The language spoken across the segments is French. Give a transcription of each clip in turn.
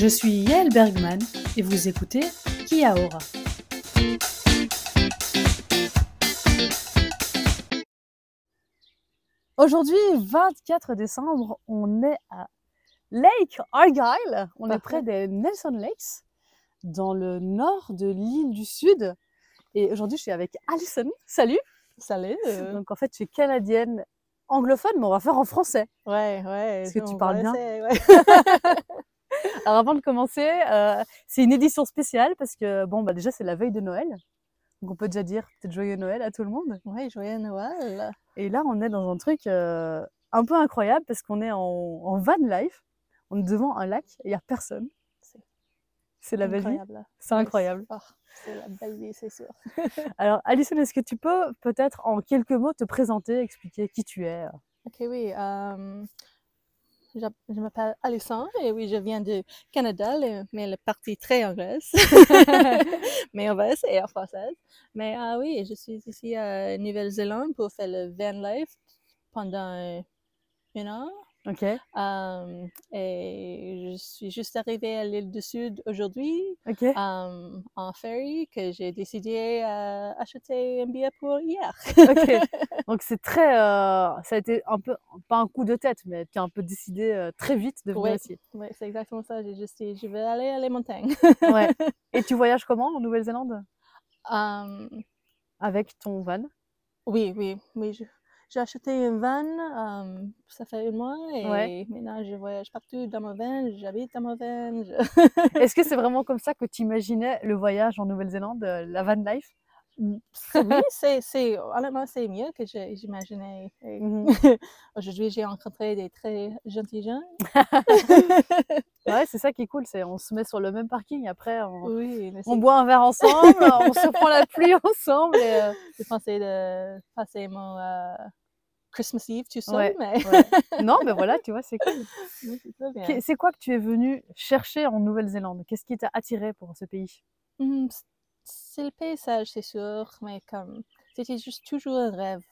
Je suis Yael Bergman et vous écoutez Kia Ora. Aujourd'hui, 24 décembre, on est à Lake Argyle. On est près des Nelson Lakes, dans le nord de l'île du Sud. Et aujourd'hui, je suis avec Alison. Salut Salut. Donc en fait, tu es canadienne anglophone, mais on va faire en français. Ouais, ouais. Est-ce que tu parles bien ouais. Alors avant de commencer, euh, c'est une édition spéciale parce que bon bah déjà c'est la veille de Noël. Donc on peut déjà dire peut-être joyeux Noël à tout le monde. Ouais, joyeux Noël. Et là on est dans un truc euh, un peu incroyable parce qu'on est en, en van life. On est devant un lac et il y a personne. C'est la belle vie. incroyable. C'est incroyable. C'est la belle vie, c'est sûr. Alors Alison, est-ce que tu peux peut-être en quelques mots te présenter, expliquer qui tu es Ok, oui. euh, je je m'appelle Alison et oui, je viens du Canada, le- mais la partie très anglaise. mais va essayer en française. Mais ah oui, je suis ici à Nouvelle-Zélande pour faire le van life pendant euh, un an. Ok. Et je suis juste arrivée à l'île du Sud aujourd'hui. En ferry que j'ai décidé à acheter un billet pour hier. Ok. Donc c'est très, euh, ça a été un peu pas un coup de tête, mais tu as un peu décidé euh, très vite de venir Ouais. ici. Oui, c'est exactement ça. J'ai juste dit, je vais aller à les montagnes. Ouais. Et tu voyages comment en Nouvelle-Zélande? Avec ton van? Oui, oui, oui. je- J'ai acheté un van, euh, ça fait un mois et Ouais. maintenant je voyage partout dans mon van, j'habite dans mon van. je- Est-ce que c'est vraiment comme ça que tu imaginais le voyage en Nouvelle-Zélande, euh, la van life oui, c'est, honnêtement, c'est mieux que j'imaginais. Mhm. Aujourd'hui, j'ai rencontré des très gentils gens. Ouais, c'est ça qui est cool, c'est on se met sur le même parking, après on, Oui, on boit un verre ensemble, on se prend la pluie ensemble. Et, euh, J'ai pensé de passer mon euh, Christmas Eve tout seul, Ouais, mais ouais. Non, mais voilà, tu vois, c'est cool. Oui, c'est quoi que tu es venu chercher en Nouvelle-Zélande? Qu'est-ce qui t'a attiré pour ce pays? C- c'est le paysage, c'est sûr, mais comme c'était juste toujours un rêve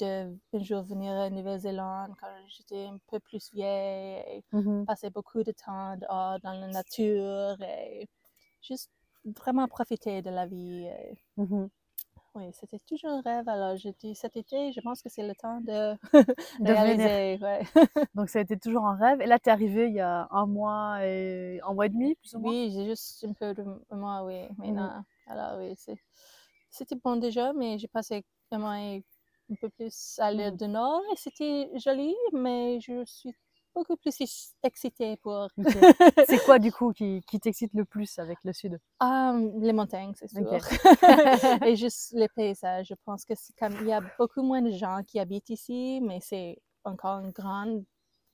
de un jour venir à Nouvelle-Zélande quand j'étais un peu plus vieille et passer beaucoup de temps dehors dans la nature et juste vraiment profiter de la vie. et- Mhm. Oui, c'était toujours un rêve. Alors, j'ai dit cet été, je pense que c'est le temps de, réaliser. ouais. Donc ça a été toujours un rêve. Et là, tu es arrivé il y a un mois et un mois et demi, plus ou moins? Oui, j'ai juste un peu de moi, oui, Mhm. maintenant. Alors, oui, c'était bon déjà, mais j'ai passé un mois et un peu plus à l'île Mhm. du Nord et c'était joli, mais je suis beaucoup plus ex- excitée pour. C'est quoi du coup qui, qui t'excite le plus avec le sud? Ah, les montagnes, c'est sûr. Et juste les paysages. Je pense que c'est comme il y a beaucoup moins de gens qui habitent ici, mais c'est encore une grande,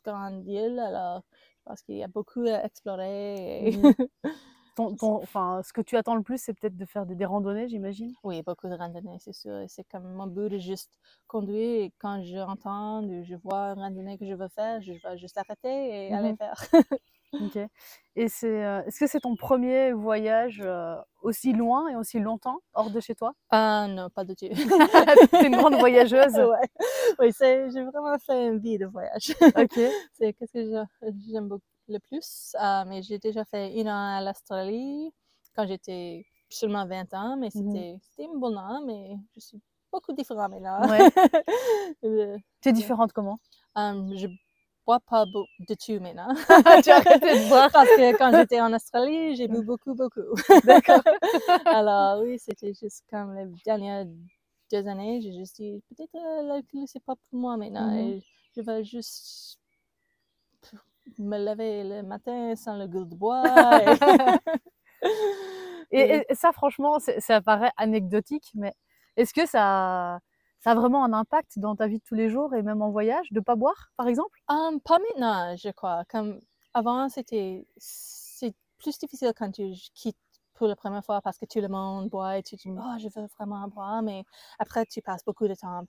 grande île. Alors, je pense qu'il y a beaucoup à explorer. et- Mhm. ton, ton- enfin, Ce que tu attends le plus, c'est peut-être de faire des, des randonnées, j'imagine? Oui, beaucoup de randonnées, c'est sûr. C'est comme mon but de juste conduire et quand je entends ou je vois une randonnée que je veux faire, je vais juste arrêter et aller Mhm. faire. Ok. Et c'est, euh, est-ce que c'est ton premier voyage euh, aussi loin et aussi longtemps hors de chez toi? Ah non, pas du tout. T'es une grande voyageuse. ouais. Oui, j'ai vraiment fait une vie de voyage. Ok. c'est qu'est-ce que j'aime beaucoup le plus. Ah, mais j'ai déjà fait une an à l'Australie quand j'étais seulement 20 ans, mais Mhm. c'était, c'était un bon an, mais je suis beaucoup différente maintenant. Ouais. Euh, Tu es différente comment? Hum, je bois pas de tout maintenant. Tu as arrêté de boire Parce que quand j'étais en Australie, j'ai bu beaucoup, beaucoup. D'accord. Alors oui, c'était juste comme les dernières deux années, j'ai juste dit, peut-être euh, l'alcool, c'est pas pour moi maintenant. Mhm. Et je vais juste me lever le matin sans le goût de bois. et- Et, et ça, franchement, ça paraît anecdotique, mais est-ce que ça, ça a vraiment un impact dans ta vie de tous les jours et même en voyage, de pas boire, par exemple? Hum, pas maintenant, je crois. Comme avant, c'était c'est plus difficile quand tu quittes pour la première fois parce que tout le monde boit et tu te dis oh je veux vraiment boire, mais après tu passes beaucoup de temps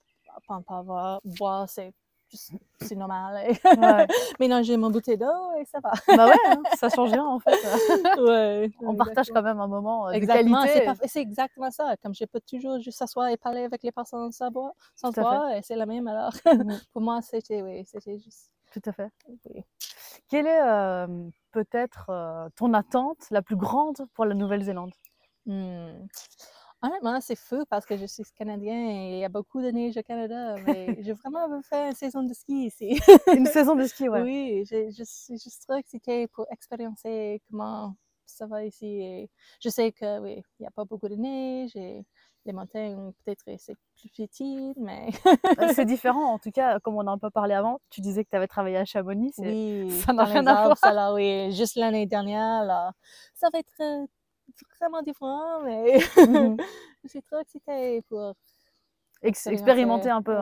à ne pas boire, boire c'est c'est normal. Ouais. Maintenant j'ai mon bouteille d'eau et ça va. Bah ouais, hein, ça change rien en fait. ouais, On partage quand même un moment euh, de Exactement, c'est qualité. parfait, c'est exactement ça. Comme je peux toujours juste s'asseoir et parler avec les personnes sans boire, sans boire, et c'est la même alors. Mhm. Pour moi, c'était oui, c'était juste Tout à fait. Quelle est peut-être ton attente la plus grande pour la Nouvelle-Zélande? Mmh. Honnêtement, c'est fou parce que je suis canadien et il y a beaucoup de neige au Canada, mais j'ai vraiment faire une saison de ski ici. une saison de ski, ouais. Oui, je, je suis juste trop excitée pour expérimenter comment ça va ici. Et je sais que oui, il n'y a pas beaucoup de neige et les montagnes, peut-être c'est plus petit, mais... Bah, c'est différent, en tout cas, comme on en a un peu parlé avant, tu disais que tu avais travaillé à Chamonix, oui, ça n'a rien à voir. Oui, juste l'année dernière, là, ça va être euh, vraiment différent, mais mmh je suis trop excitée pour expérimenter un peu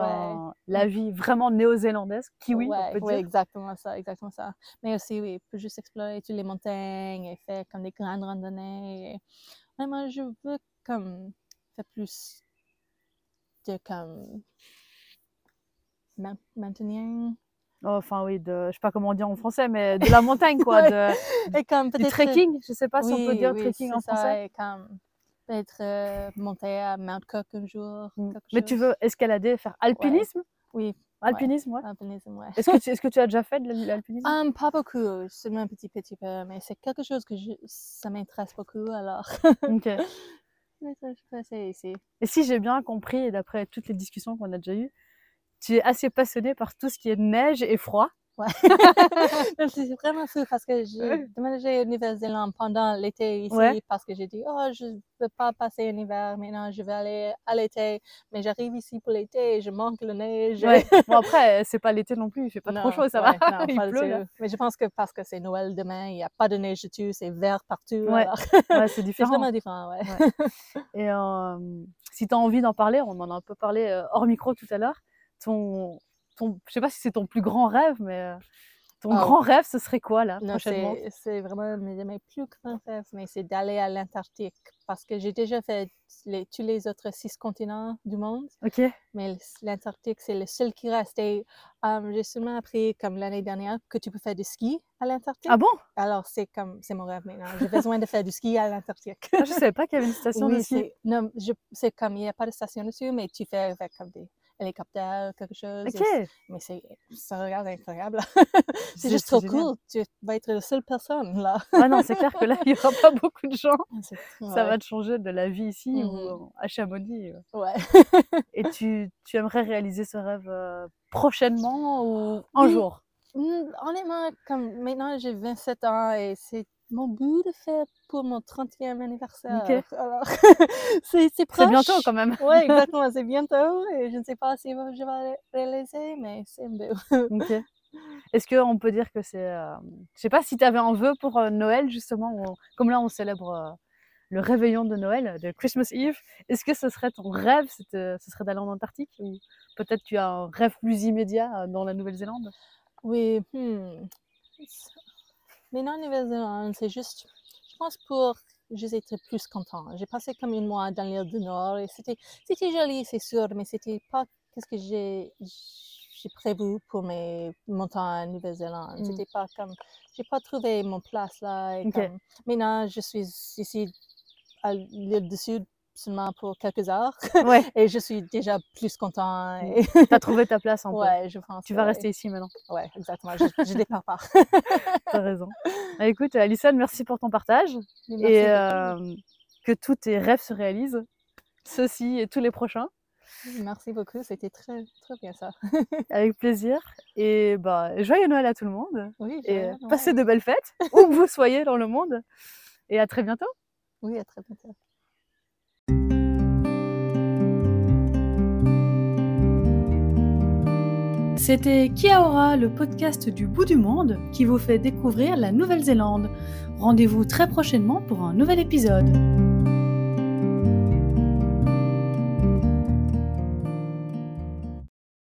la vie vraiment néo-zélandaise, kiwi, ouais, on peut dire. Oui, exactement ça, exactement ça. Mais aussi, oui, peut juste explorer toutes les montagnes et faire comme des grandes randonnées. Vraiment, je veux comme faire plus de comme maintenir enfin oui, de, je sais pas comment dire en français, mais de la montagne quoi, de, et comme du trekking, je sais pas si on peut dire trekking en français. Et comme peut-être euh, monter à Mount Cook un jour. Mm. Mais tu veux escalader, faire alpinisme? Oui. Alpinisme, ouais. Alpinisme, ouais. Est-ce que, tu, est-ce que tu as déjà fait de l'alpinisme? Um, Pas beaucoup, seulement un petit, petit peu, mais c'est quelque chose que je, ça m'intéresse beaucoup, alors. ok. Mais ça, je peux essayer ici. Et si j'ai bien compris, et d'après toutes les discussions qu'on a déjà eues, tu es assez passionné par tout ce qui est neige et froid. Ouais. c'est vraiment fou parce que j'ai déménagé au Nouvelle-Zélande pendant l'été ici parce que j'ai dit, oh, je ne veux pas passer un hiver maintenant, je vais aller à l'été. Mais j'arrive ici pour l'été et je manque la neige. Ouais. bon, après, c'est pas l'été non plus, il fait pas trop chaud, ça va. Non, il pleut, Mais je pense que parce que c'est Noël demain, il n'y a pas de neige dessus, c'est vert partout. C'est différent. c'est vraiment différent. Et euh, si tu as envie d'en parler, on en a un peu parlé euh, hors micro tout à l'heure, ton ton, je sais pas si c'est ton plus grand rêve, mais euh, ton ah grand rêve, ce serait quoi là prochainement? C'est vraiment mes, mes plus grands rêves, mais c'est d'aller à l'Antarctique parce que j'ai déjà fait les, tous les autres six continents du monde. Ok. Mais l'Antarctique, c'est le seul qui reste. Et j'ai seulement appris, comme l'année dernière, que tu peux faire du ski à l'Antarctique. Ah bon? Alors, c'est comme, c'est mon rêve maintenant. J'ai besoin de faire du ski à l'Antarctique. Ah, je savais pas qu'il y avait une station oui, de ski. Non, c'est comme, il n'y a pas de station dessus, mais tu fais avec comme des hélicoptère, quelque chose. Mais c'est, ça regarde incroyable. c'est juste trop cool. Tu vas être la seule personne là. ah non, c'est clair que là, il n'y aura pas beaucoup de gens. Ça va te changer de la vie ici ou mmh à Chamonix. Euh. Ouais. Et tu, tu, aimerais réaliser ce rêve euh, prochainement ou un jour? Mmh, Honnêtement, comme maintenant j'ai 27 ans et c'est mon but de faire mon 30e anniversaire. Alors, c'est, c'est C'est bientôt quand même. oui, exactement, c'est bientôt. Et je ne sais pas si je vais réaliser, mais c'est un Ok. Est-ce qu'on peut dire que c'est. Euh, je sais pas si tu avais un vœu pour euh, Noël, justement, comme là on célèbre euh, le réveillon de Noël, de Christmas Eve. Est-ce que ce serait ton rêve, ce serait d'aller en Antarctique Ou peut-être tu as un rêve plus immédiat dans la Nouvelle-Zélande? Oui, hmm. Mais non, Nouvelle-Zélande, c'est juste, je pense pour être plus content. J'ai passé comme une mois dans l'île du Nord et c'était, c'était joli, c'est sûr, mais c'était pas qu'est-ce que j'ai, j'ai prévu pour mes montagnes en Nouvelle-Zélande. Mm. C'était pas comme, j'ai pas trouvé mon place là. Et comme, maintenant, je suis ici à l'île du Sud seulement pour quelques heures. Ouais. et je suis déjà plus content. Et... tu as trouvé ta place en Ouais, je pense. Tu vas rester ici maintenant. Ouais, exactement. Je, je dépends pas. tu as raison. Bah, écoute, Alison, merci pour ton partage. et euh, que tous tes rêves se réalisent. Ceux-ci et tous les prochains. Merci beaucoup, c'était très, très bien ça. Avec plaisir. Et bah, joyeux Noël à tout le monde. Oui, et passez de belles fêtes, où que vous soyez dans le monde. Et à très bientôt. Oui, à très bientôt. C'était Kiaora, le podcast du bout du monde qui vous fait découvrir la Nouvelle-Zélande. Rendez-vous très prochainement pour un nouvel épisode.